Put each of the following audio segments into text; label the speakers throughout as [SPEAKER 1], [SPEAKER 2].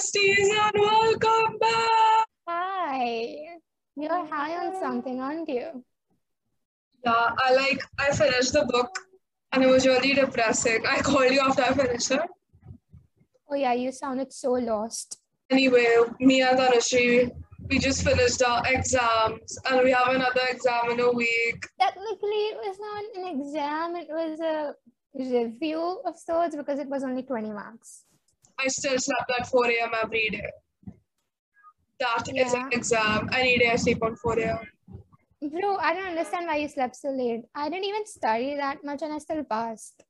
[SPEAKER 1] besties, and welcome back.
[SPEAKER 2] Hi. You're high on something, aren't you?
[SPEAKER 1] Yeah, I like, I finished the book and it was really depressing. I called you after I finished it.
[SPEAKER 2] Oh, yeah, you sounded so lost.
[SPEAKER 1] Anyway, me and Tanushree, we just finished our exams and we have another exam in a week.
[SPEAKER 2] Technically, it was not an exam, it was a review of sorts because it was only 20 marks.
[SPEAKER 1] I still slept at 4 a.m. every day. That is
[SPEAKER 2] Yeah.
[SPEAKER 1] an exam. Any day I sleep on 4 a.m.
[SPEAKER 2] Bro, I don't understand why you slept so late. I didn't even study that much and I still passed.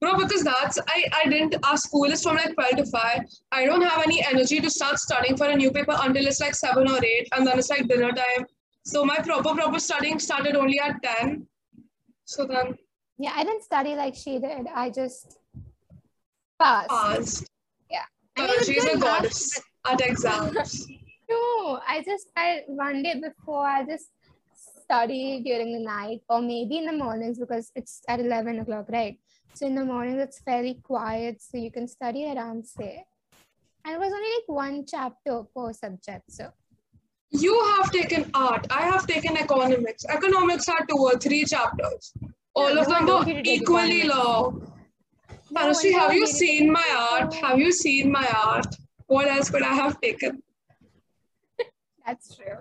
[SPEAKER 1] Bro, because that's I, I didn't our school is from like 12 to 5. I don't have any energy to start studying for a new paper until it's like 7 or 8 and then it's like dinner time. So my proper proper studying started only at 10. So then
[SPEAKER 2] Yeah, I didn't study like she did. I just passed.
[SPEAKER 1] passed.
[SPEAKER 2] Yeah. I mean, it's
[SPEAKER 1] she's a goddess at exams.
[SPEAKER 2] No, I just I one day before I just study during the night or maybe in the mornings because it's at eleven o'clock, right? So in the mornings it's fairly quiet, so you can study around say. And it was only like one chapter per subject, so
[SPEAKER 1] You have taken art. I have taken economics. Economics are two or three chapters. All
[SPEAKER 2] No,
[SPEAKER 1] of them
[SPEAKER 2] don't
[SPEAKER 1] were
[SPEAKER 2] need to take
[SPEAKER 1] equally
[SPEAKER 2] economics.
[SPEAKER 1] long. Tanushree, have you seen my art? Have you seen my art? What else could I have taken?
[SPEAKER 2] that's true.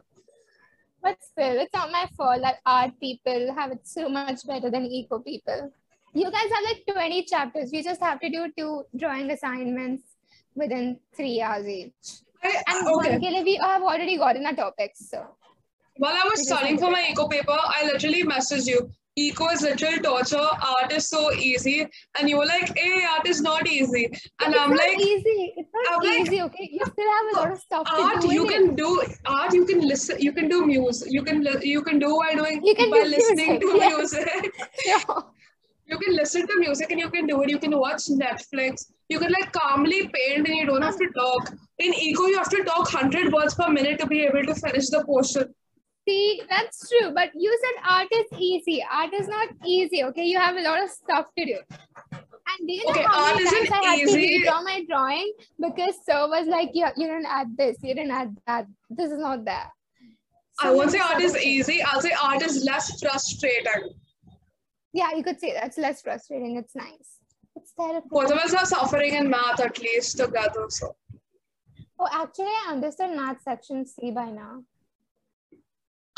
[SPEAKER 2] But still, it's not my fault that art people have it so much better than eco people. You guys have like 20 chapters. We just have to do two drawing assignments within three hours each.
[SPEAKER 1] I,
[SPEAKER 2] And
[SPEAKER 1] okay.
[SPEAKER 2] one we have already gotten our topics. So
[SPEAKER 1] While I was studying for my eco paper, I literally messaged you. Eco is literal torture. Art is so easy. And you were like, hey, art is not easy. And
[SPEAKER 2] it's
[SPEAKER 1] I'm
[SPEAKER 2] not
[SPEAKER 1] like,
[SPEAKER 2] easy. It's not
[SPEAKER 1] I'm like,
[SPEAKER 2] easy, okay? You still have a lot of stuff to
[SPEAKER 1] art you
[SPEAKER 2] it.
[SPEAKER 1] can do art you can listen you can do music you can you can do by doing
[SPEAKER 2] You can
[SPEAKER 1] by
[SPEAKER 2] do
[SPEAKER 1] listening
[SPEAKER 2] music,
[SPEAKER 1] to
[SPEAKER 2] yes.
[SPEAKER 1] music
[SPEAKER 2] Yeah.
[SPEAKER 1] you can listen to music and you can do it you can watch netflix you can like calmly paint and you don't have to talk in eco you have to talk 100 words per minute to be able to finish the portion
[SPEAKER 2] See, that's true. But you said art is easy. Art is not easy, okay? You have a lot of stuff to do. And do you know
[SPEAKER 1] Okay,
[SPEAKER 2] how many times I had
[SPEAKER 1] easy.
[SPEAKER 2] to redraw my drawing because sir was like, "You, you didn't add this, you didn't add that. This is not there."
[SPEAKER 1] i won't say art is easy i'll say art is less frustrating
[SPEAKER 2] Yeah, you could say that's less frustrating. It's nice. It's therapy.
[SPEAKER 1] both of us are suffering in math at least together so
[SPEAKER 2] Oh, actually, I understood math section C by now.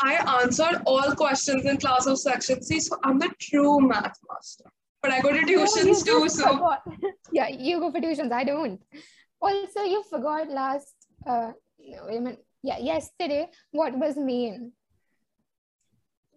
[SPEAKER 1] I answered all questions in class of section c so i'm the true math master but i go to
[SPEAKER 2] No,
[SPEAKER 1] tuitions too
[SPEAKER 2] just
[SPEAKER 1] so
[SPEAKER 2] forgot. yeah, you go for tuitions. I don't. Also, you forgot last. Uh, no, wait a minute. Yeah, yesterday. What was mean?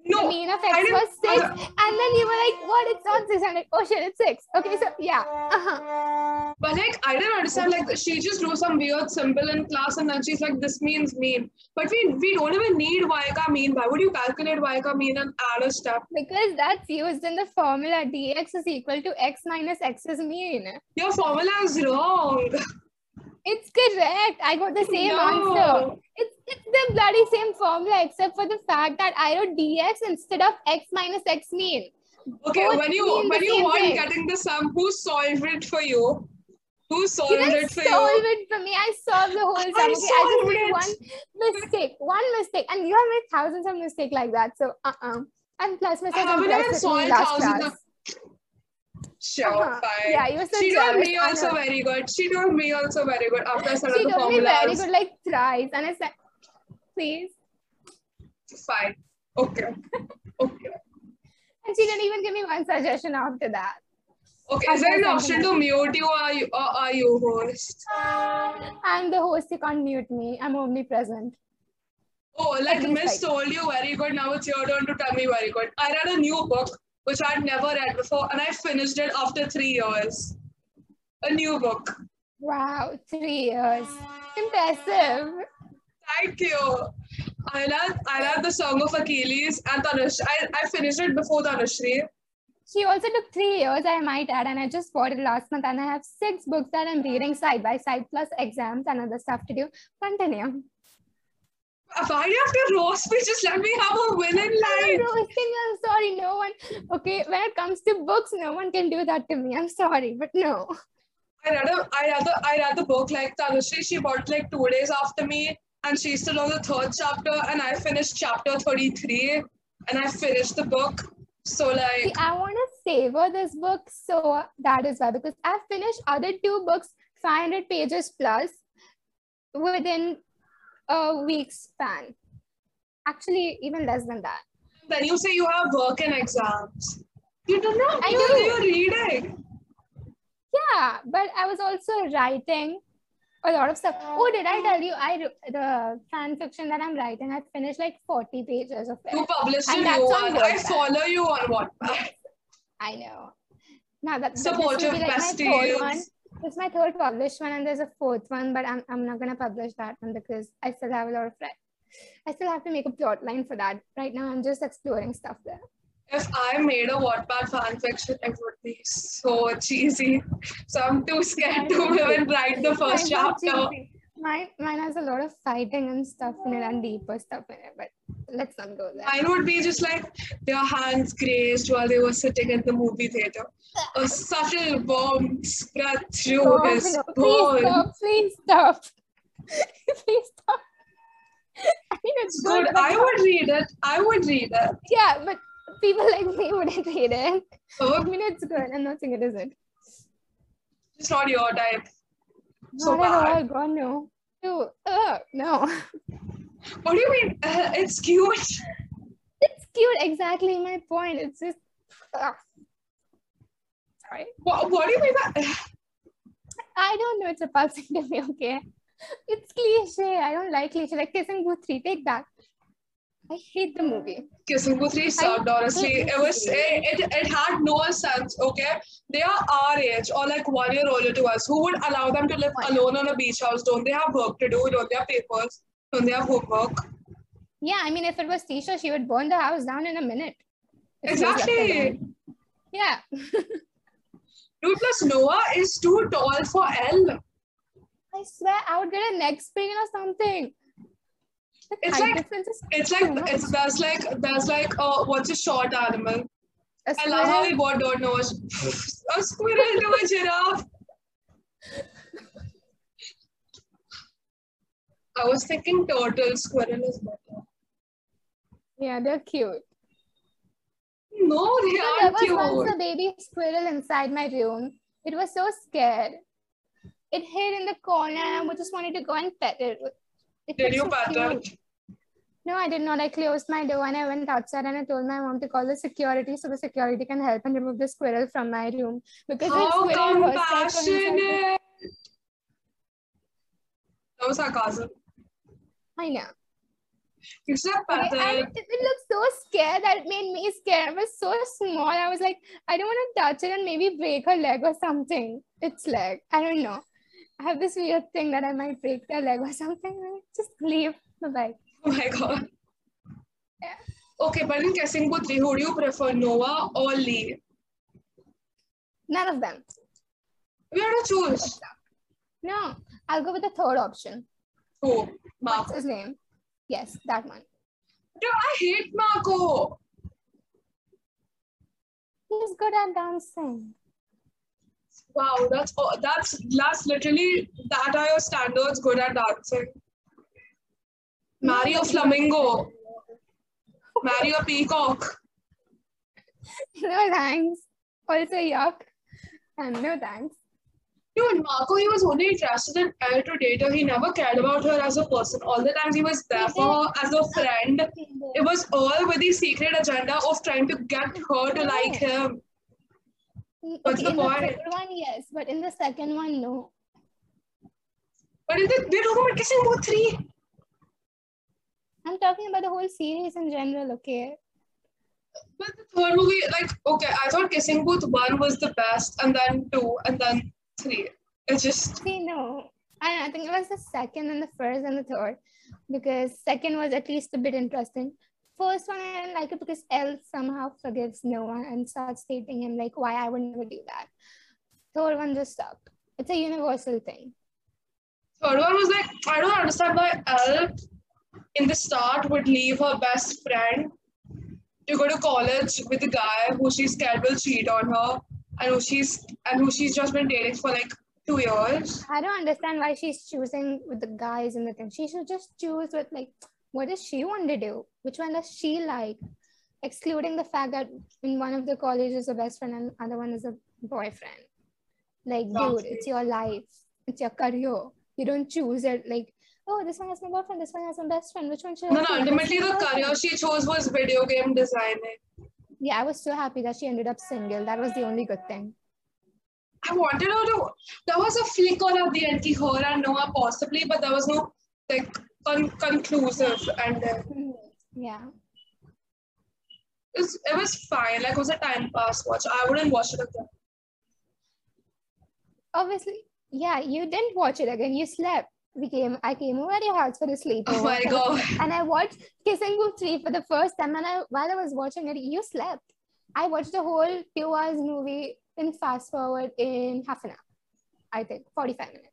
[SPEAKER 1] No
[SPEAKER 2] the mean of
[SPEAKER 1] I
[SPEAKER 2] x was six, and then you were like, "What? It's not six. I'm like, "Oh shit, it's six. Okay, so yeah, uh-huh.
[SPEAKER 1] But like I didn't understand like she just drew some weird symbol in class and then she's like this means mean. But we we don't even need y ka mean. Why would you calculate y ka mean and add a step?
[SPEAKER 2] because that's used in the formula. dx is equal to x minus x is mean.
[SPEAKER 1] Your formula is wrong.
[SPEAKER 2] It's correct. I got the same
[SPEAKER 1] No.
[SPEAKER 2] answer. It's it's the bloody same formula except for the fact that I wrote dx instead of x minus x mean.
[SPEAKER 1] Okay,
[SPEAKER 2] Both
[SPEAKER 1] when you when you weren't getting the sum, who solved it for you? Who
[SPEAKER 2] You
[SPEAKER 1] solved
[SPEAKER 2] didn't
[SPEAKER 1] it for
[SPEAKER 2] solve
[SPEAKER 1] you?
[SPEAKER 2] Solved it for me. I solved the whole
[SPEAKER 1] I
[SPEAKER 2] sum. Okay, I just made one mistake. One mistake. And you have made thousands of mistakes like that. So uh-uh. And plus
[SPEAKER 1] I haven't even solved thousands of Sure,
[SPEAKER 2] Uh-huh.
[SPEAKER 1] fine.
[SPEAKER 2] Yeah, you were so
[SPEAKER 1] she told me also very good. She told me also very good after I said
[SPEAKER 2] She
[SPEAKER 1] the
[SPEAKER 2] told me very good like thrice. And I said, please.
[SPEAKER 1] Fine. Okay. Okay.
[SPEAKER 2] And she didn't even give me one suggestion after that.
[SPEAKER 1] Okay, is there an option to mute you or are you, or are you host?
[SPEAKER 2] I'm the host, you can't mute me. I'm omnipresent.
[SPEAKER 1] Oh, like Miss
[SPEAKER 2] I-
[SPEAKER 1] told you very good. Now it's your turn to tell me very good. I read a new book which I'd never read before, and I finished it after three years. A new book.
[SPEAKER 2] Wow, three years. Impressive.
[SPEAKER 1] Thank you. I love, I love the Song of Achilles and Tanush. I, I finished it before Tanushree.
[SPEAKER 2] She also took three years, I might add, and I just bought it last month. And I have six books that I'm reading side by side, plus exams and other stuff to do. Continue.
[SPEAKER 1] Why do you have to roast me? Just let me have a win in
[SPEAKER 2] I'm
[SPEAKER 1] life.
[SPEAKER 2] roasting. I'm sorry. No one. Okay, when it comes to books, no one can do that to me. I'm sorry, but no.
[SPEAKER 1] I read a, I read the, I read the book like Tanushree. She bought like two days after me, and she's still on the third chapter, and I finished chapter thirty-three, and I finished the book. So like,
[SPEAKER 2] See, I want to savor this book, so that is why because I finished other two books, 500 pages plus, within a week span. Actually, even less than that.
[SPEAKER 1] then you say you have work and exams. You do not.
[SPEAKER 2] I
[SPEAKER 1] you,
[SPEAKER 2] do.
[SPEAKER 1] You're reading.
[SPEAKER 2] Yeah, but I was also writing a lot of stuff. Oh, did I tell you? I the fan fiction that I'm writing, I finished like 40 pages of it.
[SPEAKER 1] You published
[SPEAKER 2] And that's on.
[SPEAKER 1] I follow you on Wattpad.
[SPEAKER 2] I know. Now that this
[SPEAKER 1] Supportive
[SPEAKER 2] like my third
[SPEAKER 1] besties.
[SPEAKER 2] one. This is my third published one, and there's a fourth one, but I'm I'm not gonna publish that one because I still have a lot of fre- I still have to make a plot line for that. Right now, I'm just exploring stuff there.
[SPEAKER 1] If I made a Wattpad fan fiction, it would be so cheesy. So I'm too scared to even write the first chapter.
[SPEAKER 2] Mine, mine has a lot of fighting and stuff in it and deeper stuff in it, but let's not go there.
[SPEAKER 1] Mine would be just like their hands grazed while they were sitting in the movie theater. A subtle bomb spread through
[SPEAKER 2] Oh,
[SPEAKER 1] his
[SPEAKER 2] no,
[SPEAKER 1] bone.
[SPEAKER 2] please stop, please stop. please stop. I mean, it's good.
[SPEAKER 1] Good. I would read it. I would read it.
[SPEAKER 2] Yeah, but people like me wouldn't read it. I
[SPEAKER 1] Oh,
[SPEAKER 2] mean, it's good. I'm not saying it isn't.
[SPEAKER 1] it's not your type. So
[SPEAKER 2] not at
[SPEAKER 1] bad.
[SPEAKER 2] all. God, no. Ew, ugh, no.
[SPEAKER 1] What do you mean? Uh, it's cute.
[SPEAKER 2] It's cute. Exactly my point. It's just. ugh. Sorry.
[SPEAKER 1] What, what do you mean? By,
[SPEAKER 2] I don't know. It's repulsing to me. Okay. It's cliche. I don't like cliche. Like Kissing Booth 3. Take that. I hate the movie.
[SPEAKER 1] Kissing Booth 3 sucked, honestly. It was it, it, it had no sense, okay? They are our age or like one year older to us. Who would allow them to live alone on a beach house? Don't they have work to do? Don't they have papers? They have homework?
[SPEAKER 2] Yeah, I mean, if it was Tisha, she would burn the house down in a minute. if she was left
[SPEAKER 1] Exactly.
[SPEAKER 2] Yeah.
[SPEAKER 1] Dude, plus Noah is too tall for Elle.
[SPEAKER 2] I swear I would get a neck sprain or something. The
[SPEAKER 1] It's like- It's like
[SPEAKER 2] much.
[SPEAKER 1] it's there's like there's like uh what's a short animal?
[SPEAKER 2] A
[SPEAKER 1] I love how we both don't know a, a squirrel to a giraffe. I was thinking turtle, squirrel is better.
[SPEAKER 2] Uh, yeah, they're cute.
[SPEAKER 1] No, they
[SPEAKER 2] So there
[SPEAKER 1] aren't
[SPEAKER 2] was once a baby squirrel inside my room. It was so scared. It hid in the corner and I just wanted to go and pet it. it
[SPEAKER 1] Did you
[SPEAKER 2] so
[SPEAKER 1] pet
[SPEAKER 2] cute.
[SPEAKER 1] it?
[SPEAKER 2] No, I did not. I closed my door and I went outside and I told my mom to call the security so the security can help and remove the squirrel from my room. Because
[SPEAKER 1] How
[SPEAKER 2] squirrel was inside the-
[SPEAKER 1] compassionate! That was sarcasm.
[SPEAKER 2] I know.
[SPEAKER 1] You said
[SPEAKER 2] Okay,
[SPEAKER 1] pet it.
[SPEAKER 2] looked so scared that it made me scared. It was so small. I was like, I don't want to touch it and maybe break her leg or something. Its leg. I don't know. I have this weird thing that I might break their leg or something. Just leave. Bye bye.
[SPEAKER 1] Oh my god.
[SPEAKER 2] Yeah.
[SPEAKER 1] Okay, but in Booth 3, who do you prefer, Noah or Lee?
[SPEAKER 2] None of them.
[SPEAKER 1] We have to choose.
[SPEAKER 2] No, I'll go with the third option.
[SPEAKER 1] Who? Marco.
[SPEAKER 2] What's his name? Yes, that one.
[SPEAKER 1] Dude, I hate Marco.
[SPEAKER 2] He's good at dancing.
[SPEAKER 1] Wow, that's that's that's literally that are your standards good at dancing. Marry a flamingo. Marry a peacock.
[SPEAKER 2] No thanks. Also yuck. And no thanks.
[SPEAKER 1] Dude, Marco, he was only interested in Elle to date her. He never cared about her as a person. All the time he was there for her as a friend. It was all with the secret agenda of trying to get her to like him. What's
[SPEAKER 2] okay,
[SPEAKER 1] the
[SPEAKER 2] in
[SPEAKER 1] point?
[SPEAKER 2] the third one, yes, but in the second one, no.
[SPEAKER 1] But is it, we're talking about Kissing Booth three.
[SPEAKER 2] I'm talking about the whole series in general, okay?
[SPEAKER 1] But the third movie, like, okay, I thought Kissing Booth 1 was the best, and then 2, and then 3. It's just,
[SPEAKER 2] See, no. I, I think it was the second and the first and the third because second was at least a bit interesting. First one, I didn't like it because Elle somehow forgives Noah and starts dating him, like, why I would never do that. Third one just sucked. It's a universal thing.
[SPEAKER 1] third one was like, I don't understand why Elle in the start would leave her best friend to go to college with a guy who she's scared will cheat on her and who she's and who she's just been dating for like Two years.
[SPEAKER 2] I don't understand why she's choosing with the guys and the thing. She should just choose with like, what does she want to do? Which one does she like? Excluding the fact that in one of the colleges a best friend and other one is a boyfriend. Like, dude,
[SPEAKER 1] Exactly.
[SPEAKER 2] it's your life. It's your career. You don't choose it like, oh, this one has my boyfriend, this one has my best friend. Which one should I
[SPEAKER 1] No, no, ultimately the career she chose was video game designing.
[SPEAKER 2] Yeah, I was so happy that she ended up single. That was the only good thing.
[SPEAKER 1] I wanted her to. There was a flicker on at the end, ki her and Noah possibly, but there was no like con- conclusive and uh,
[SPEAKER 2] Yeah.
[SPEAKER 1] it, was, it was fine. Like it was a time pass watch. I wouldn't watch it again.
[SPEAKER 2] Obviously, yeah, you didn't watch it again. You slept. We came, I came over your house for a sleepover.
[SPEAKER 1] Oh my god.
[SPEAKER 2] And I watched Kissing Booth 3 for the first time. And I, while I was watching it, you slept. I watched the whole two hours movie in fast forward in half an hour. I think 45 minutes.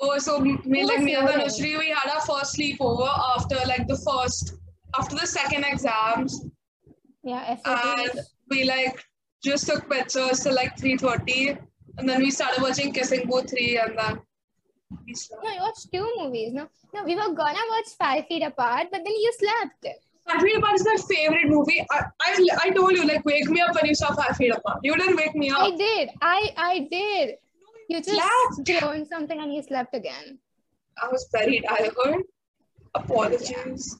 [SPEAKER 1] Oh, so me, like me and. Tanushree, we had our first sleepover after like the first, after the second exams,
[SPEAKER 2] Yeah,
[SPEAKER 1] and we like just took pictures till like 3.30 and then we started watching Kissing Booth 3 and then.
[SPEAKER 2] No, you watched two movies. No, no, we were gonna watch Five Feet Apart, but then you slept.
[SPEAKER 1] Five Feet Apart is my favorite movie. I, I, I told you, like, wake me up when you saw Five Feet Apart. You didn't wake me up.
[SPEAKER 2] I did. I I did. You just
[SPEAKER 1] Slept.
[SPEAKER 2] something and you slept again.
[SPEAKER 1] I was very tired. Apologies.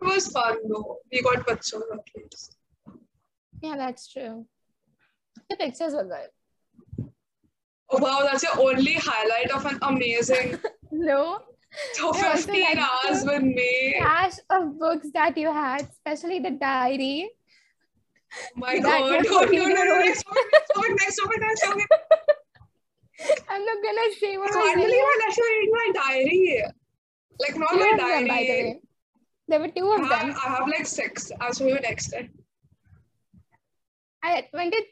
[SPEAKER 1] It was fun though. We got pictures at least.
[SPEAKER 2] Yeah, that's true. The pictures were good.
[SPEAKER 1] Wow, that's your only highlight of an amazing
[SPEAKER 2] No,
[SPEAKER 1] so
[SPEAKER 2] I also
[SPEAKER 1] 15
[SPEAKER 2] like
[SPEAKER 1] hours with me.
[SPEAKER 2] cache of books that you had, especially the diary.
[SPEAKER 1] Oh my god. No, no, no, no,
[SPEAKER 2] 14-year-old.
[SPEAKER 1] next topic, next topic, next topic.
[SPEAKER 2] I'm not gonna say what
[SPEAKER 1] I can't believe. I let you read my diary. Like not
[SPEAKER 2] Two
[SPEAKER 1] my
[SPEAKER 2] of them, by the
[SPEAKER 1] diary.
[SPEAKER 2] way. There were two
[SPEAKER 1] I
[SPEAKER 2] of
[SPEAKER 1] have,
[SPEAKER 2] them.
[SPEAKER 1] I have like six. I'll show you next time.
[SPEAKER 2] I went to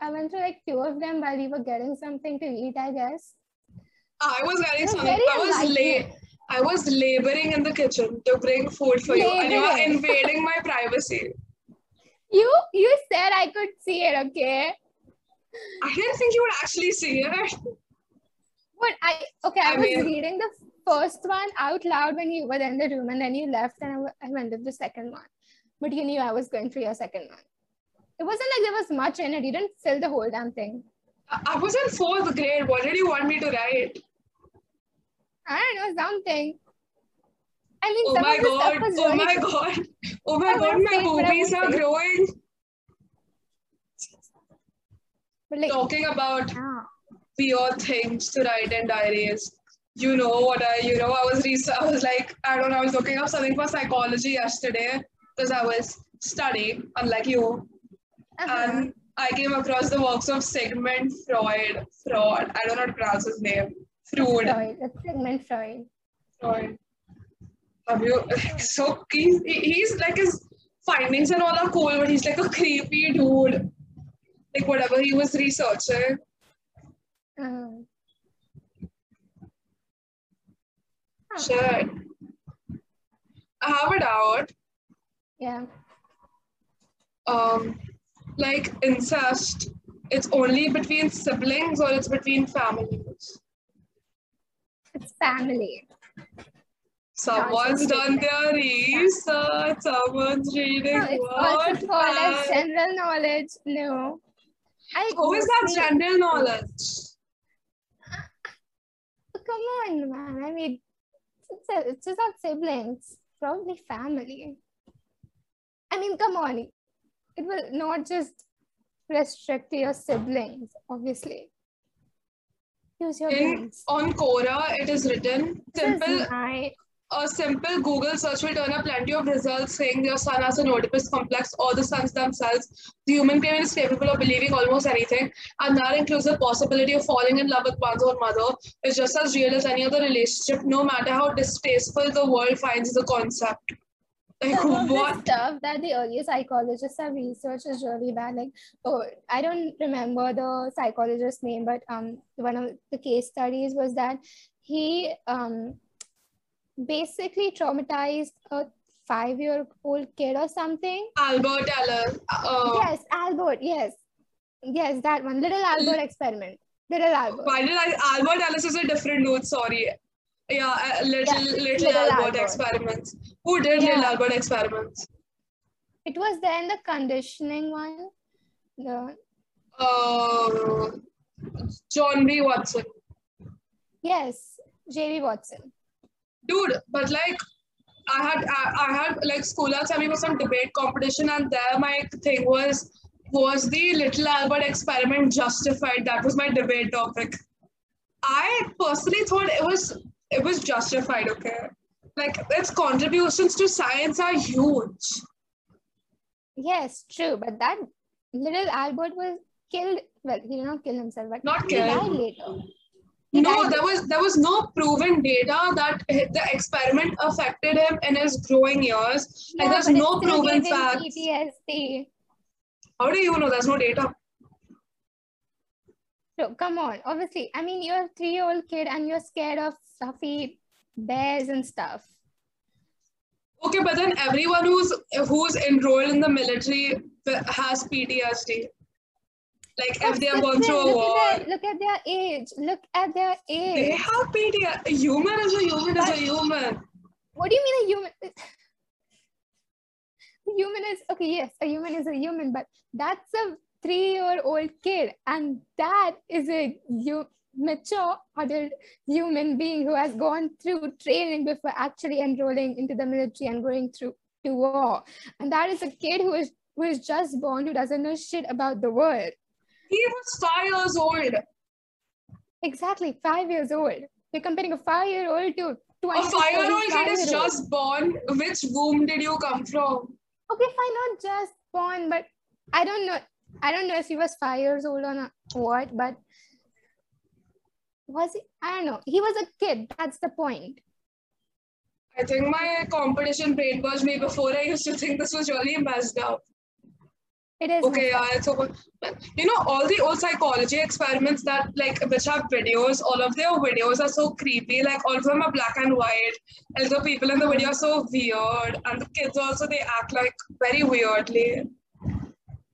[SPEAKER 2] I went through like two of them while we were getting something to eat, I guess.
[SPEAKER 1] Ah, I was getting
[SPEAKER 2] was
[SPEAKER 1] something. I was late. I was laboring in the kitchen to bring food for you, and you
[SPEAKER 2] were
[SPEAKER 1] invading my privacy.
[SPEAKER 2] You you said I could see it, okay?
[SPEAKER 1] I didn't think you would actually see it.
[SPEAKER 2] But I okay, I,
[SPEAKER 1] I
[SPEAKER 2] was
[SPEAKER 1] mean-
[SPEAKER 2] reading the first one out loud when you were in the room, and then you left, and I went to the second one. But you knew I was going through your second one. It wasn't like there was much in it. You didn't fill the whole damn thing.
[SPEAKER 1] I was in fourth grade. What did you want me to write?
[SPEAKER 2] I don't know something. I mean,
[SPEAKER 1] Oh my god! Oh
[SPEAKER 2] really
[SPEAKER 1] my god! Oh my
[SPEAKER 2] I
[SPEAKER 1] god! My boobies are
[SPEAKER 2] say
[SPEAKER 1] growing.
[SPEAKER 2] But like,
[SPEAKER 1] Talking about
[SPEAKER 2] ah,
[SPEAKER 1] weird things to write in diaries. You know what I, you know, I was research, I was like, I don't know, I was looking up something for psychology yesterday because I was studying, unlike you,
[SPEAKER 2] uh-huh.
[SPEAKER 1] and I came across the works of Sigmund Freud. Freud, I don't know how to pronounce his name. Freud.
[SPEAKER 2] Freud, that's Sigmund Freud.
[SPEAKER 1] Freud. Have you? So he's, he's like his findings and all are cool, but he's like a creepy dude. Like whatever he was researching.
[SPEAKER 2] Um, huh,
[SPEAKER 1] Shit. I have it out.
[SPEAKER 2] yeah.
[SPEAKER 1] um, like incest, it's only between siblings or it's between families.
[SPEAKER 2] It's family.
[SPEAKER 1] Someone's done their research, someone's reading
[SPEAKER 2] No, it's
[SPEAKER 1] what? and-
[SPEAKER 2] general knowledge. No. I
[SPEAKER 1] How is that general knowledge?
[SPEAKER 2] Oh, come on, man. I mean, it's, a, it's just not siblings, probably family. I mean, come on. It will not just restrict to your siblings, obviously. Use your
[SPEAKER 1] In
[SPEAKER 2] brains.
[SPEAKER 1] on Quora, it is written
[SPEAKER 2] This
[SPEAKER 1] simple.
[SPEAKER 2] is my
[SPEAKER 1] A simple Google search will turn up plenty of results saying your son has an Oedipus complex or the sons themselves. The human brain is capable of believing almost anything, and that includes the possibility of falling in love with one's own mother. It's just as real as any other relationship, no matter how distasteful the world finds the concept. Like
[SPEAKER 2] some of the
[SPEAKER 1] what?
[SPEAKER 2] stuff that the early psychologists have researched is really bad. Like, oh, I don't remember the psychologist's name, but um, one of the case studies was that he um basically traumatized a five-year-old kid or something.
[SPEAKER 1] Albert Ellis. Uh,
[SPEAKER 2] Yes, Albert. Yes, yes, that one. Little Albert experiment. Little Albert.
[SPEAKER 1] Why did I? Albert Ellis is a different dude. Sorry. Yeah, little
[SPEAKER 2] Yeah,
[SPEAKER 1] little, Albert,
[SPEAKER 2] Albert.
[SPEAKER 1] experiments. Who did little Albert experiments?
[SPEAKER 2] It was there in the conditioning one. The
[SPEAKER 1] Uh, John B. Watson.
[SPEAKER 2] yes, J.B. Watson.
[SPEAKER 1] Dude, but like I had I, I had like school sent me for some debate competition and there my thing was was the little Albert experiment justified? That was my debate topic. I personally thought it was it was justified, okay? Like its contributions to science are huge.
[SPEAKER 2] Yes, true. But that little Albert was killed. Well, he did not kill himself, but
[SPEAKER 1] Not killed.
[SPEAKER 2] later. He
[SPEAKER 1] No, there was there was no proven data that the experiment affected him in his growing years. Like there's no proven facts.
[SPEAKER 2] PTSD.
[SPEAKER 1] How do you know there's no data?
[SPEAKER 2] So come on. Obviously, I mean, you're a three-year-old kid and you're scared of fluffy bears and stuff.
[SPEAKER 1] Okay, but then everyone who's who's enrolled in the military has PTSD. Like if they have gone through a war,
[SPEAKER 2] At their, look at their age. Look at their age.
[SPEAKER 1] they have PTSD. A human is a human is a human.
[SPEAKER 2] What do you mean a human? Human is okay. Yes, a human is a human, but that's a three-year-old kid, and that is a you mature adult human being who has gone through training before actually enrolling into the military and going through to war. And that is a kid who is who is just born who doesn't know shit about the world.
[SPEAKER 1] He was five years old.
[SPEAKER 2] Exactly, five years old. You're comparing a five-year-old to
[SPEAKER 1] A five-year-old kid is just born. Which womb did you come from?
[SPEAKER 2] okay fine not just born but i don't know i don't know if he was five years old or not what but was he i don't know he was a kid that's the point
[SPEAKER 1] I think my competition brain purged me before I used to think this was really messed up.
[SPEAKER 2] it is
[SPEAKER 1] Okay, yeah, it's over. But, You know, all the old psychology experiments that like which have videos, all of their videos are so creepy. Like all of them are black and white. And the people in the video are so weird. And the kids also they act like very weirdly.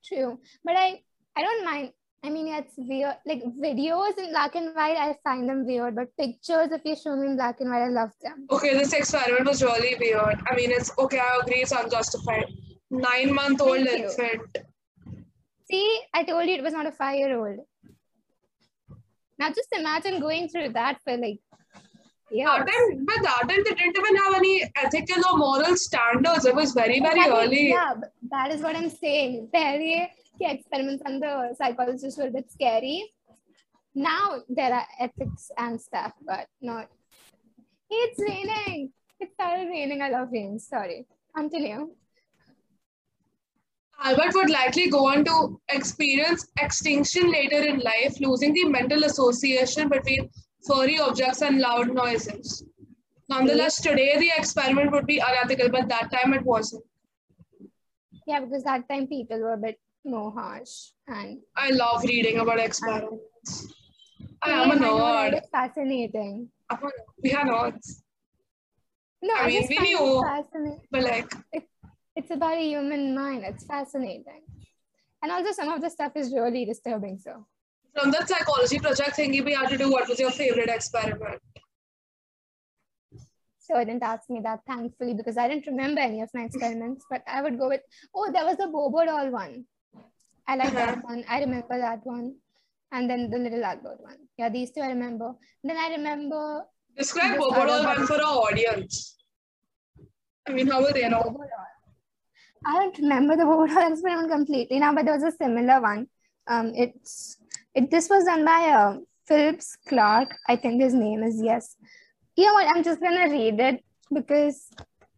[SPEAKER 2] True but i i don't mind i mean it's weird like videos in black and white i find them weird but pictures if you show me in black and white i love them
[SPEAKER 1] Okay, this experiment was really weird. I mean, it's okay, I agree, it's unjustified. Nine month old infant.
[SPEAKER 2] see i told you it was not a five year old now just imagine going through that for like yeah
[SPEAKER 1] time, but that time they didn't even have any ethical or moral standards. It was very, very
[SPEAKER 2] Exactly.
[SPEAKER 1] early.
[SPEAKER 2] Yeah, that is what I'm saying. के experiments and the psychologists were a bit scary. Now there are ethics and stuff, but not. It's raining. It started raining. I love rain. Sorry. Continue.
[SPEAKER 1] Albert would likely go on to experience extinction later in life, losing the mental association between furry objects and loud noises. Nonetheless, today the experiment would be unethical, but that time it wasn't.
[SPEAKER 2] Yeah, because that time people were a bit more harsh and
[SPEAKER 1] I love reading about experiments. I am a
[SPEAKER 2] Yeah, know, right?
[SPEAKER 1] nerd.
[SPEAKER 2] It's fascinating.
[SPEAKER 1] I'm a- We are not.
[SPEAKER 2] No,
[SPEAKER 1] I
[SPEAKER 2] I,
[SPEAKER 1] mean, we knew. But like,
[SPEAKER 2] It's about a human mind. It's fascinating. And also some of the stuff is really disturbing. So
[SPEAKER 1] from that psychology project thingy, we had to do what was your favorite experiment?
[SPEAKER 2] So I didn't ask me that, thankfully, because I didn't remember any of my experiments. But I would go with, oh, there was the Bobo doll one. I like that one. I remember that one. And then the little Albert one. Yeah, these two I remember. Then I remember
[SPEAKER 1] Describe Bobo doll one
[SPEAKER 2] one.
[SPEAKER 1] for our audience. I mean, how will they know?
[SPEAKER 2] Bobo doll. I don't remember the Bobo doll experiment completely now, but there was a similar one. Um, it's it. This was done by uh, Phillips Clark. I think his name is yes. You know what? I'm just gonna read it because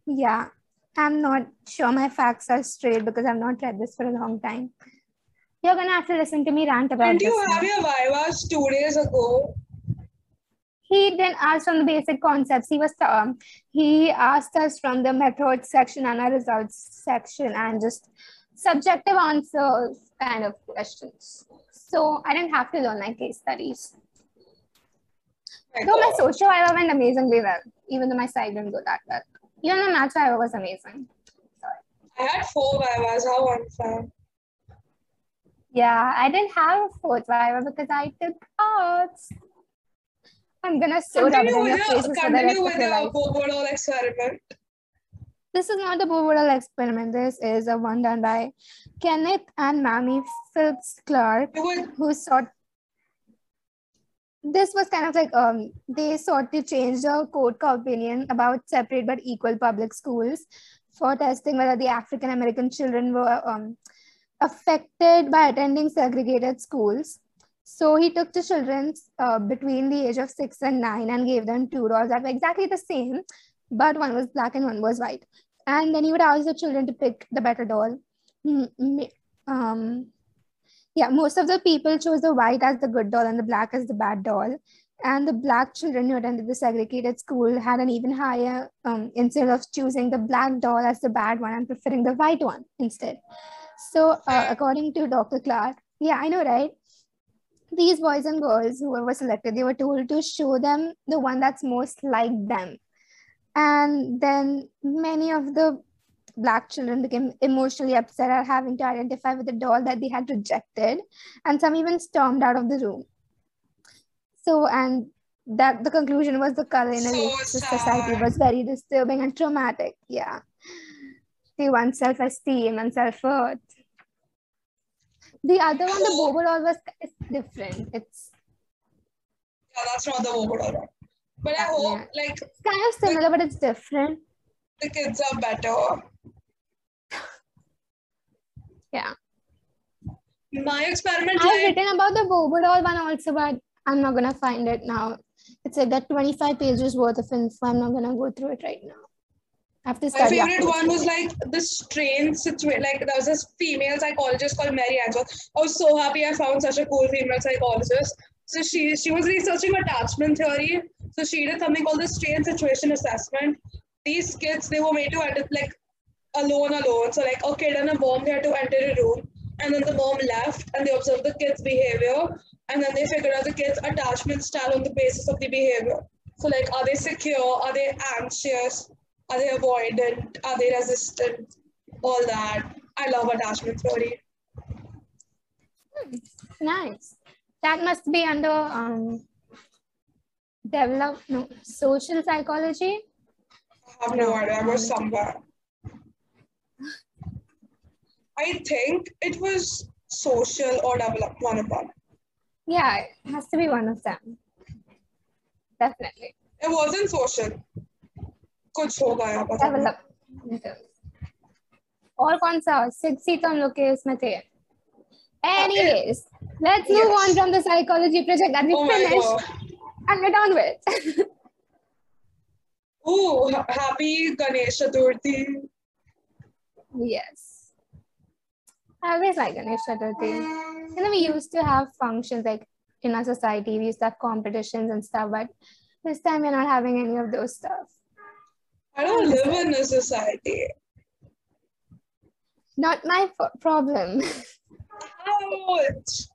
[SPEAKER 2] yeah, I'm not sure my facts are straight because I've not read this for a long time. You're gonna have to listen to me rant about
[SPEAKER 1] Didn't you
[SPEAKER 2] now.
[SPEAKER 1] have your Vivas two days ago?
[SPEAKER 2] he didn't ask from the basic concepts. He was um, he asked us from the methods section and our results section and just subjective answers kind of questions. So I didn't have to learn my case studies.
[SPEAKER 1] My
[SPEAKER 2] Though my social viva went amazingly well, even though my side didn't go that well. Even the maths viva was amazing.
[SPEAKER 1] I had four Vivas. How unfair.
[SPEAKER 2] Yeah, I didn't have a fourth viva because I took arts. I'm gonna rubber
[SPEAKER 1] Continue
[SPEAKER 2] in your
[SPEAKER 1] with the,
[SPEAKER 2] for the
[SPEAKER 1] continue with the.
[SPEAKER 2] Bobo
[SPEAKER 1] doll experiment.
[SPEAKER 2] This is not a Bobo doll experiment. This is a one done by Kenneth and Mamie Phillips Clark, who sought. This was kind of like um they sought to change the code opinion about separate but equal public schools for testing whether the African American children were um, affected by attending segregated schools. So he took the children uh, between the age of six and nine and gave them two dolls that were exactly the same, but one was black and one was white. And then he would ask the children to pick the better doll. Um, yeah, most of the people chose the white as the good doll and the black as the bad doll. And the black children who attended the segregated school had an even higher um, incidence of choosing the black doll as the bad one and preferring the white one instead. So, uh, according to Dr. Clark, yeah, I know, right? These boys and girls who were selected, they were told to show them the one that's most like them. And then many of the black children became emotionally upset at having to identify with a doll that they had rejected, and some even stormed out of the room. So, and that the conclusion was the color in a racist society was very disturbing and traumatic. Yeah. To one's self esteem and self worth. The other one, the Bobo doll, was is different. It's
[SPEAKER 1] Yeah, that's not the Bobo doll one. But I uh, hope
[SPEAKER 2] Yeah.
[SPEAKER 1] like
[SPEAKER 2] it's kind of similar, but it's different.
[SPEAKER 1] the kids are better.
[SPEAKER 2] Yeah.
[SPEAKER 1] My experiment
[SPEAKER 2] I've
[SPEAKER 1] like
[SPEAKER 2] written about the Bobo doll one also, but I'm not gonna find it now. It's like that 25 pages worth of info. I'm not gonna go through it right now. I have to
[SPEAKER 1] My favorite one was like the strange situation. Like there was this female psychologist called Mary Angel. I was so happy I found such a cool female psychologist. So she she was researching attachment theory. So she did something called the strange situation assessment. These kids they were made to like alone alone. So like a kid and a mom they had to enter a room, and then the mom left and they observed the kid's behavior, and then they figured out the kid's attachment style on the basis of the behavior. So like are they secure? Are they anxious? Are they avoidant? Are they resistant? All that. I love attachment theory.
[SPEAKER 2] Nice. That must be under um develop no social psychology.
[SPEAKER 1] I have no idea. I was somewhere. I think it was social or develop one of them.
[SPEAKER 2] Yeah, it has to be one of them. Definitely.
[SPEAKER 1] It wasn't social. कुछ हो गया पता नहीं.
[SPEAKER 2] Develop. और कौन सा six ही तो हम लोग के इसमें थे Anyways, let's move
[SPEAKER 1] Yes.
[SPEAKER 2] on from the psychology project that we and we're done with.
[SPEAKER 1] Ooh, happy Ganesh Chaturthi.
[SPEAKER 2] yes. I always like Ganesh Chaturthi. You know, we used to have functions like in our society, we used to have competitions and stuff, but this time we're not having any of those stuff.
[SPEAKER 1] I don't live in a society.
[SPEAKER 2] Not my problem.
[SPEAKER 1] Ouch.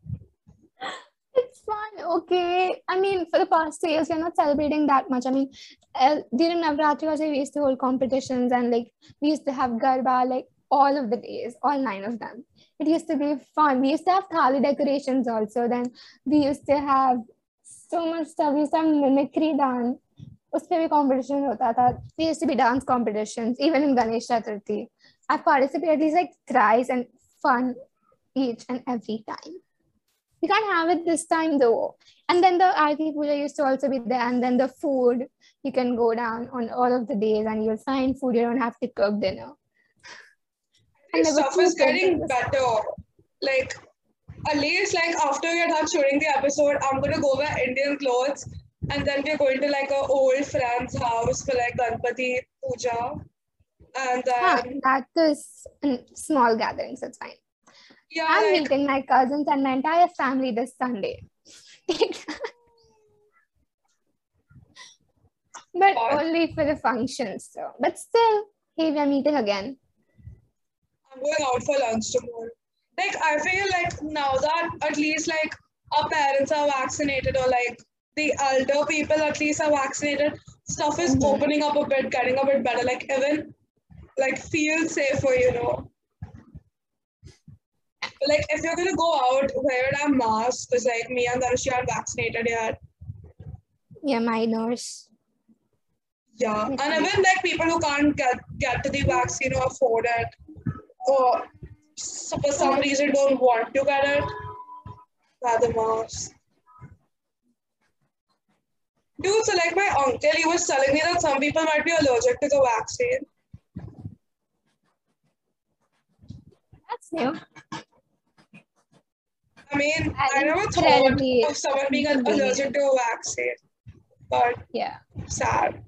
[SPEAKER 2] It's fun, okay. I mean, for the past two years, we're not celebrating that much. I mean, uh, during Navratri also, we used to hold competitions and like we used to have Garba like all of the days, all nine of them. It used to be fun. We used to have thali decorations also. Then we used to have so much stuff. We used to have mimicry dance. उस पे भी competition होता था. There used to be dance competitions, even in Ganesh Chaturthi. I've participated at least like thrice and fun each and every time. We can't have it this time though. And then the Aarti Puja used to also be there. And then the food, you can go down on all of the days and you'll find food. You don't have to cook dinner. And
[SPEAKER 1] stuff is getting better. Like, at least like after we're done shooting the episode, I'm gonna go wear Indian clothes, and then we're going to like a old friend's house for like Ganpati puja, and then
[SPEAKER 2] Huh, that is small gatherings. It's fine.
[SPEAKER 1] Yeah,
[SPEAKER 2] I'm meeting my cousins and my entire family this Sunday. but only for the functions. So, but still, hey, we are meeting again.
[SPEAKER 1] I'm going out for lunch tomorrow. Like I feel like now that at least like our parents are vaccinated or like the elder people at least are vaccinated, stuff is
[SPEAKER 2] Mhm.
[SPEAKER 1] opening up a bit, getting a bit better. Like even like feel safer, you know. Like if you're gonna go out, wear a mask. Because like me and Tanushree are vaccinated yet.
[SPEAKER 2] Yeah, minors.
[SPEAKER 1] Yeah, and even like people who can't get get to the vaccine or afford it, or so for some reason don't want to get it, wear the mask. Dude, so like my uncle, he was telling me that some people might be allergic to the vaccine.
[SPEAKER 2] That's new.
[SPEAKER 1] I mean,
[SPEAKER 2] I
[SPEAKER 1] never thought of someone being allergic to a vaccine, but
[SPEAKER 2] Yeah.
[SPEAKER 1] sad.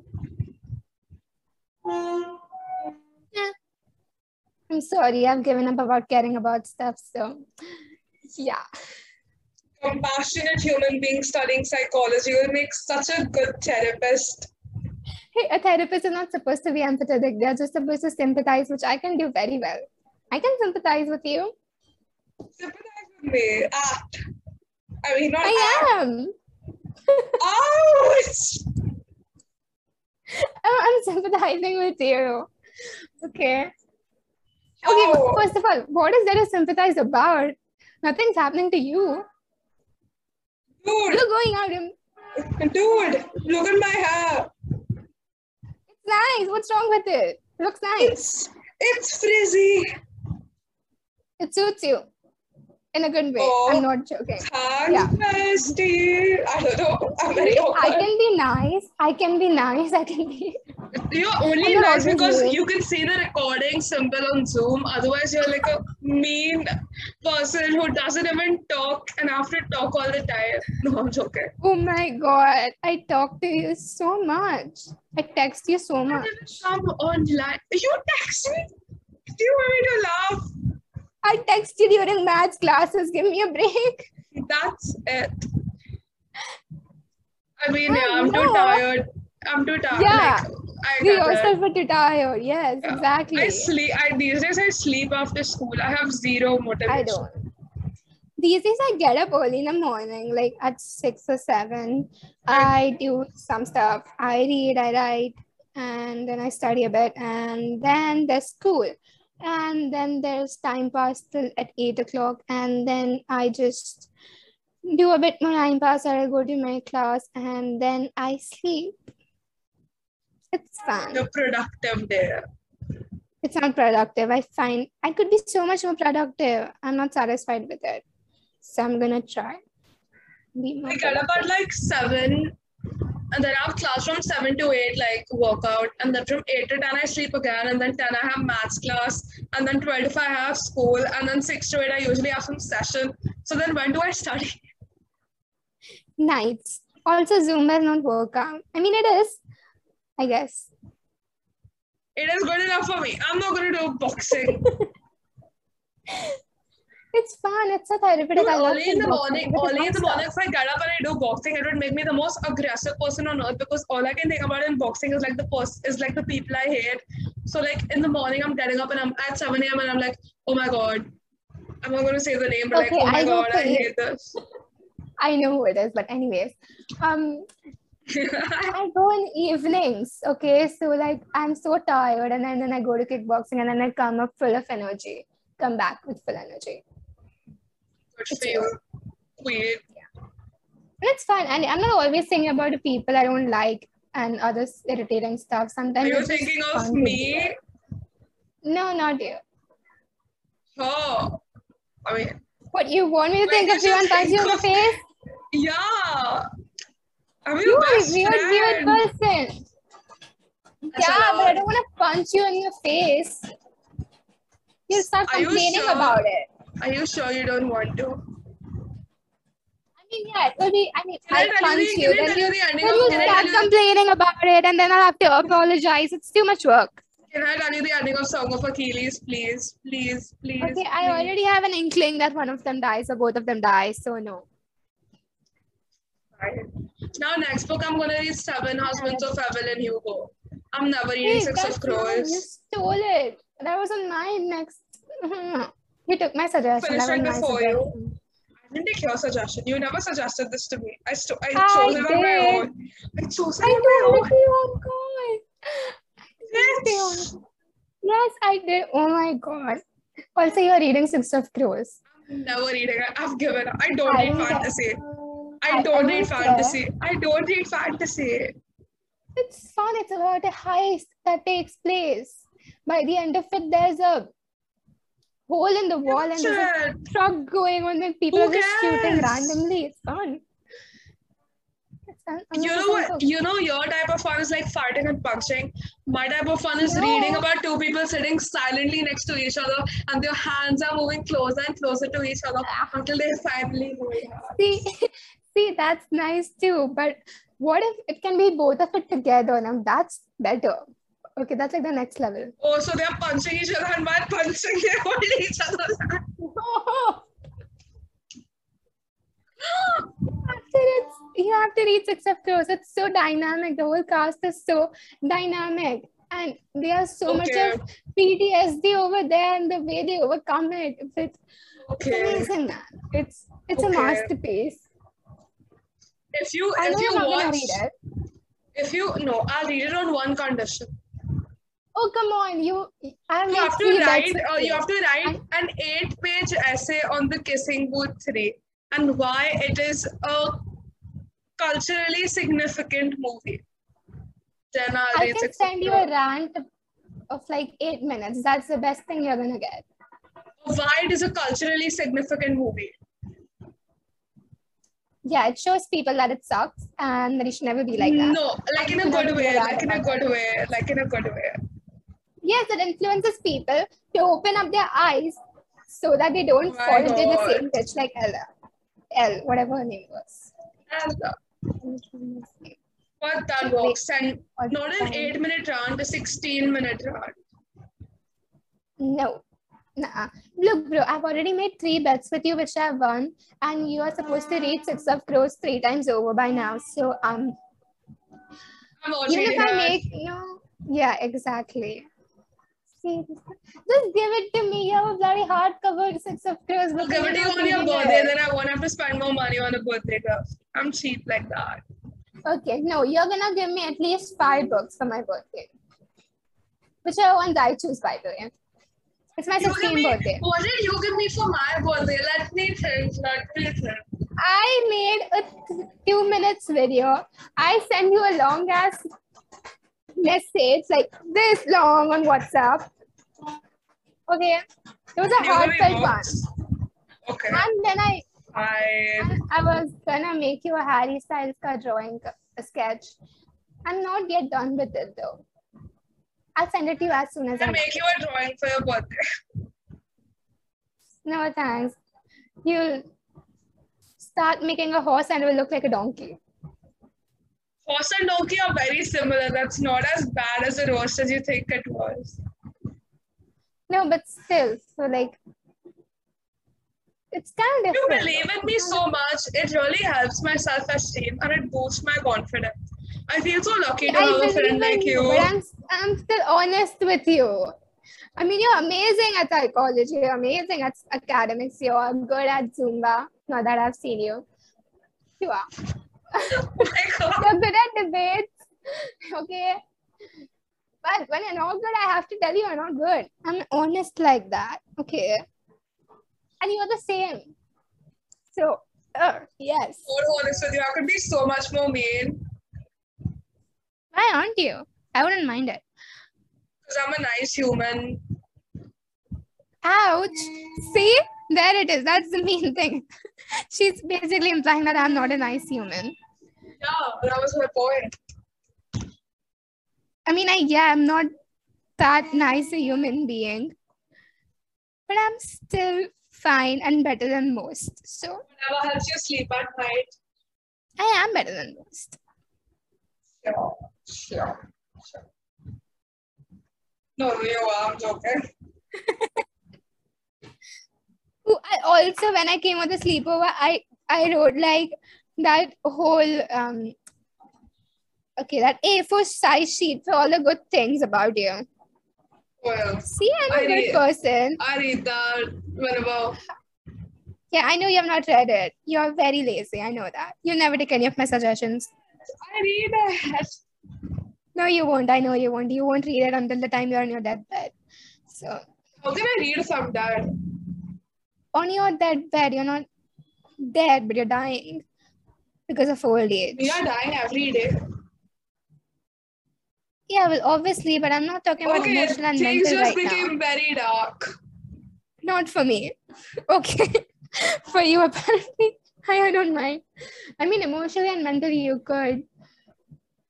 [SPEAKER 2] Yeah. I'm sorry, I've given up about caring about stuff. So, yeah.
[SPEAKER 1] Compassionate human being studying psychology will make such a good therapist.
[SPEAKER 2] Hey, a therapist is not supposed to be empathetic. They're just supposed to sympathize, which I can do very well. I can sympathize with you.
[SPEAKER 1] Sympathize me. Act. Ah, I mean, not.
[SPEAKER 2] I ah. am.
[SPEAKER 1] Ouch!
[SPEAKER 2] I'm I'm sympathizing with you. Okay. Okay,
[SPEAKER 1] Oh.
[SPEAKER 2] first of all, what is there to sympathize about? Nothing's happening to you.
[SPEAKER 1] Dude,
[SPEAKER 2] You're going out and
[SPEAKER 1] dude, look at my hair.
[SPEAKER 2] it's nice. What's wrong with it? It looks nice.
[SPEAKER 1] It's it's frizzy.
[SPEAKER 2] It suits you in a good way.
[SPEAKER 1] Oh.
[SPEAKER 2] I'm not joking.
[SPEAKER 1] Thanks,
[SPEAKER 2] Yeah.
[SPEAKER 1] I don't know. I'm very
[SPEAKER 2] I can be nice. I can be nice. I can be.
[SPEAKER 1] You're only nice because
[SPEAKER 2] rude.
[SPEAKER 1] you can see the recording symbol on Zoom. Otherwise, you're like a mean person who doesn't even talk and after talk all the time. No, I'm joking.
[SPEAKER 2] Oh my god. I talk to you so much. I text you so much.
[SPEAKER 1] come online. You text me? Do you want me to laugh?
[SPEAKER 2] I text you during maths classes. Give me a break.
[SPEAKER 1] That's it. I mean, yeah, I'm too tired. I'm too tired.
[SPEAKER 2] Yeah.
[SPEAKER 1] Like, I
[SPEAKER 2] You yourself are too tired. Yes,
[SPEAKER 1] Yeah.
[SPEAKER 2] exactly.
[SPEAKER 1] I sleep. I these days I sleep after school. I have zero motivation.
[SPEAKER 2] I don't. These days I get up early in the morning, like at six or seven. I do some stuff. I read, I write, and then I study a bit, and then there's school. And then there's time pass till at eight o'clock, and then I just do a bit more time pass, or I go to my class, and then I sleep. It's fun.
[SPEAKER 1] The productive day.
[SPEAKER 2] It's not productive. I find I could be so much more productive. I'm not satisfied with it. So I'm gonna try.
[SPEAKER 1] I get up at like seven, and then I have class from seven to eight, like workout, and then from eight to ten I sleep again, and then ten I have maths class, and then twelve to five I have school, and then six to eight I usually have some session. So then when do I study?
[SPEAKER 2] nights. Also, Zumba is not workout. I mean, it is, I guess.
[SPEAKER 1] It is good enough for me. I'm not gonna do boxing.
[SPEAKER 2] It's fun. It's a therapeutic.
[SPEAKER 1] Dude, early in the morning, early in the morning, if I get up and I do boxing, it would make me the most aggressive person on earth because all I can think about in boxing is like the person is like the people I hate. So like in the morning, I'm getting up and I'm at 7 a.m. and I'm like, oh my god, I'm not gonna say the name, but
[SPEAKER 2] Okay,
[SPEAKER 1] like, oh my
[SPEAKER 2] I
[SPEAKER 1] god, I hate this.
[SPEAKER 2] I know who it is, but anyways, um, I go in evenings. Okay, so like I'm so tired, and then, then I go to kickboxing, and then I come up full of energy. Come back with full energy.
[SPEAKER 1] Good for you. Queen.
[SPEAKER 2] And it's fun. And I'm not always thinking about the people I don't like and other irritating stuff.
[SPEAKER 1] Are
[SPEAKER 2] Sometimes
[SPEAKER 1] you
[SPEAKER 2] just
[SPEAKER 1] thinking of me?
[SPEAKER 2] No, not you.
[SPEAKER 1] Oh, I mean,
[SPEAKER 2] What you want me to think
[SPEAKER 1] you
[SPEAKER 2] if someone
[SPEAKER 1] should
[SPEAKER 2] punches you in the
[SPEAKER 1] of-
[SPEAKER 2] face?
[SPEAKER 1] yeah. I'm
[SPEAKER 2] You
[SPEAKER 1] your
[SPEAKER 2] are a
[SPEAKER 1] best
[SPEAKER 2] weird, weird
[SPEAKER 1] friend.
[SPEAKER 2] person.
[SPEAKER 1] That's
[SPEAKER 2] yeah, but I
[SPEAKER 1] oh.
[SPEAKER 2] don't want to punch you in your face. You'll start
[SPEAKER 1] Are you
[SPEAKER 2] complaining
[SPEAKER 1] sure?
[SPEAKER 2] about it.
[SPEAKER 1] Are you sure you don't want to?
[SPEAKER 2] I mean, yeah, it will be. I mean,
[SPEAKER 1] Can I
[SPEAKER 2] punch
[SPEAKER 1] you
[SPEAKER 2] then you, then you start
[SPEAKER 1] tell you the-
[SPEAKER 2] complaining about it, and then I'll have to apologize. It's too much work.
[SPEAKER 1] Can I tell you the ending of Song of Achilles, please? Please, please.
[SPEAKER 2] Okay, I already have an inkling that one of them dies or both of them die, so no.
[SPEAKER 1] Right. Now, next book I'm gonna read Seven Husbands of Evelyn Hugo. I'm never reading
[SPEAKER 2] Hey,
[SPEAKER 1] Six of
[SPEAKER 2] mine. You stole it. That was on mine next. You took my suggestion.
[SPEAKER 1] Finished
[SPEAKER 2] That
[SPEAKER 1] it before you. I didn't take your suggestion. You never suggested this to me. I, sto- I
[SPEAKER 2] I
[SPEAKER 1] chose it on my own. I chose it
[SPEAKER 2] I
[SPEAKER 1] on my own.
[SPEAKER 2] oh God.
[SPEAKER 1] Bitch.
[SPEAKER 2] Yes, I did. Oh my God. Also, you're reading Six of Crows.
[SPEAKER 1] I'm Never reading it. I've given up. I don't read fantasy. I
[SPEAKER 2] I-
[SPEAKER 1] don't
[SPEAKER 2] I
[SPEAKER 1] read fantasy. I don't read fantasy.
[SPEAKER 2] It's fun. It's about a heist that takes place. By the end of it, there's a hole in the wall and there's a truck going on and people
[SPEAKER 1] Who
[SPEAKER 2] are just shooting randomly. It's fun. It's fun. I'm
[SPEAKER 1] You know what? You know your type of fun is like farting and punching. My type of fun is
[SPEAKER 2] No.
[SPEAKER 1] reading about two people sitting silently next to each other and their hands are moving closer and closer to each other ah. until they finally go.
[SPEAKER 2] See, see, that's nice too. But what if it can be both of it together? Now that's better. Okay, that's like the next level.
[SPEAKER 1] Oh, so they're punching each other and while punching they hold each other's hands.
[SPEAKER 2] After it's you have to read Six of Crows. It's so dynamic. The whole cast is so dynamic. And they are so much of PTSD over there and the way they overcome it. It's, it's
[SPEAKER 1] Okay.
[SPEAKER 2] amazing, man. It's it's
[SPEAKER 1] Okay.
[SPEAKER 2] a masterpiece.
[SPEAKER 1] If you
[SPEAKER 2] I
[SPEAKER 1] if you watch
[SPEAKER 2] gonna read it.
[SPEAKER 1] if you no, I'll read it on one condition.
[SPEAKER 2] Oh come on, you I'm
[SPEAKER 1] You have to write uh, you have to write an eight-page essay on the Kissing Booth 3 and why it is a culturally significant movie. I'll
[SPEAKER 2] I can send you a rant of like eight minutes. That's the best thing you're gonna get.
[SPEAKER 1] Why it is a culturally significant movie.
[SPEAKER 2] Yeah, it shows people that it sucks and that you should never be like that.
[SPEAKER 1] No, like in a good way, like in a good way, like in a good way.
[SPEAKER 2] Yes, it influences people to open up their eyes so that they don't
[SPEAKER 1] My
[SPEAKER 2] fall into the
[SPEAKER 1] God.
[SPEAKER 2] same ditch like Ella. L, whatever her name was.
[SPEAKER 1] And, uh, But that works. And not an eight minute round, a 16 minute round.
[SPEAKER 2] No. Nah. Look, bro, I've already made three bets with you, which I've won, and you are supposed to read Six of Crows three times over by now. So, um,
[SPEAKER 1] I'm
[SPEAKER 2] even if I make no, yeah, exactly. See, just give it to me. You have a bloody hardcover Six of Crows.
[SPEAKER 1] I'll give it to you on your birthday, then I won't have to spend more money on a birthday gift. I'm cheap like that.
[SPEAKER 2] Okay, no, you're gonna give me at least five books for my birthday. Whichever ones I choose, by the way. It's my
[SPEAKER 1] You
[SPEAKER 2] 16th birthday.
[SPEAKER 1] what did you give me for my birthday? Let me think. Let me think.
[SPEAKER 2] I made a two minutes video. I sent you a long ass message, like this long on WhatsApp. Okay, it was a
[SPEAKER 1] You give me
[SPEAKER 2] one.
[SPEAKER 1] Okay.
[SPEAKER 2] And then I,
[SPEAKER 1] I
[SPEAKER 2] I was gonna make you a Harry Styles ka drawing, a sketch. I'm not yet done with it though. I'll send it to you as soon as I
[SPEAKER 1] can make you a drawing for your birthday.
[SPEAKER 2] No thanks. You'll start making a horse and it will look like a donkey.
[SPEAKER 1] Horse and donkey are very similar. That's not as bad as a roast as you think it was.
[SPEAKER 2] No, but still, so like, it's kind of
[SPEAKER 1] You believe in me so much. It really helps my self-esteem and it boosts my confidence. I feel so lucky to
[SPEAKER 2] I
[SPEAKER 1] have a friend like you.
[SPEAKER 2] but I'm, I'm still honest with you. I mean, you're amazing at psychology. You're amazing at academics. You're good at Zumba. Not that I've seen you. You are.
[SPEAKER 1] Oh my God.
[SPEAKER 2] You're good at debates. Okay. But when you're not good, I have to tell you you're not good. I'm honest like that. Okay. And you're the same. So, uh, yes.
[SPEAKER 1] So honest with you, I could be so much more mean
[SPEAKER 2] Why aren't you? I wouldn't mind it.
[SPEAKER 1] because I'm a nice human.
[SPEAKER 2] Ouch. See? There it is. That's the main thing. She's basically implying that I'm not a nice human.
[SPEAKER 1] Yeah, but that was my point.
[SPEAKER 2] I mean, I yeah, I'm not that nice a human being. But I'm still fine and better than most. So
[SPEAKER 1] Whatever helps you sleep at night.
[SPEAKER 2] I am better than most.
[SPEAKER 1] Sure, sure, sure. No, no, you are. I'm joking.
[SPEAKER 2] I also when I came on the sleepover, I I wrote like that whole um okay that A4 size sheet for all the good things about you.
[SPEAKER 1] Well,
[SPEAKER 2] See, I'm a
[SPEAKER 1] I
[SPEAKER 2] good
[SPEAKER 1] read-
[SPEAKER 2] person.
[SPEAKER 1] I read that whenever.
[SPEAKER 2] Yeah, I know you have not read it. You're very lazy. I know that. You never take any of my suggestions.
[SPEAKER 1] I read it.
[SPEAKER 2] No, you won't. I know you won't. You won't read it until the time you're on your deathbed. So,
[SPEAKER 1] How can I read if I'm
[SPEAKER 2] on your deathbed. You're not dead, but you're dying because of old age.
[SPEAKER 1] We are dying every day.
[SPEAKER 2] Yeah, well, obviously, but I'm not talking about
[SPEAKER 1] Okay,
[SPEAKER 2] emotional and
[SPEAKER 1] things
[SPEAKER 2] mental
[SPEAKER 1] just
[SPEAKER 2] right
[SPEAKER 1] became
[SPEAKER 2] now.
[SPEAKER 1] very dark.
[SPEAKER 2] Not for me. Okay. for you, apparently. I, I don't mind. I mean, emotionally and mentally, you could,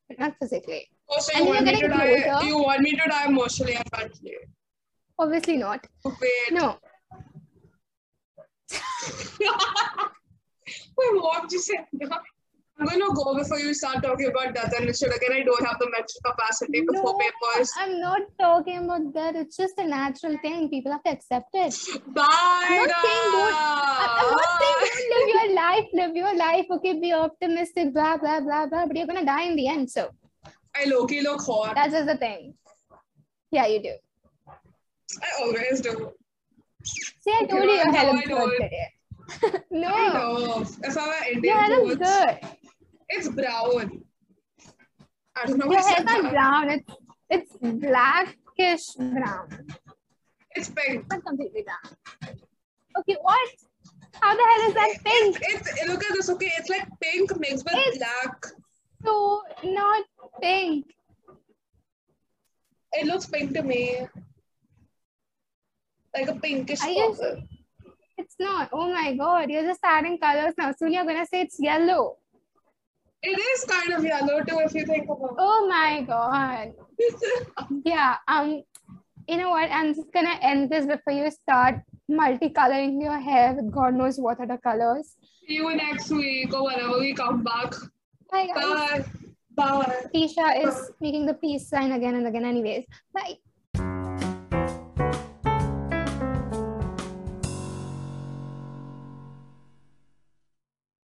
[SPEAKER 2] but not physically.
[SPEAKER 1] Oh, so you want me to
[SPEAKER 2] getting
[SPEAKER 1] die?
[SPEAKER 2] closer.
[SPEAKER 1] You want me to die emotionally and mentally?
[SPEAKER 2] Obviously, not.
[SPEAKER 1] Wait.
[SPEAKER 2] No.
[SPEAKER 1] My mom just said no. I'm gonna go before you start talking about death and shit again. I don't have the mental capacity before
[SPEAKER 2] No,
[SPEAKER 1] papers.
[SPEAKER 2] I'm not talking about that. It's just a natural thing. People have to accept it.
[SPEAKER 1] Bye.
[SPEAKER 2] I'm not saying don't- I- I'm not saying don't live your life, live your life. Okay, be optimistic, blah, blah, blah, blah. But you're going to die in the end. So
[SPEAKER 1] I low key look hot.
[SPEAKER 2] that's just the thing. Yeah, you do.
[SPEAKER 1] I always do.
[SPEAKER 2] See, I told you your
[SPEAKER 1] no,
[SPEAKER 2] hair
[SPEAKER 1] I
[SPEAKER 2] looks
[SPEAKER 1] don't.
[SPEAKER 2] good today.
[SPEAKER 1] I
[SPEAKER 2] no,
[SPEAKER 1] know. If I were Indian
[SPEAKER 2] looks
[SPEAKER 1] clothes,
[SPEAKER 2] good.
[SPEAKER 1] It's brown. I don't know
[SPEAKER 2] Your
[SPEAKER 1] why I
[SPEAKER 2] hair's not brown. It's it's blackish brown.
[SPEAKER 1] It's pink.
[SPEAKER 2] Not completely brown. Okay, what? How the hell is that pink?
[SPEAKER 1] It's, it's look at this. Okay, it's like pink mixed with
[SPEAKER 2] It's-
[SPEAKER 1] black.
[SPEAKER 2] So not pink.
[SPEAKER 1] It looks pink to me. Like a pinkish color.
[SPEAKER 2] It's not. Oh my god, you're just adding colors now. Soon you're gonna say it's yellow.
[SPEAKER 1] It is kind of yellow too if you think about it.
[SPEAKER 2] Oh my god. Yeah. Um. You know what? I'm just gonna end this before you start multicoloring your hair with God knows what other colors.
[SPEAKER 1] See you next week or whenever we come back.
[SPEAKER 2] Bye guys.
[SPEAKER 1] Bye. Bye.
[SPEAKER 2] Tisha is making the peace sign again and again. Anyways, bye.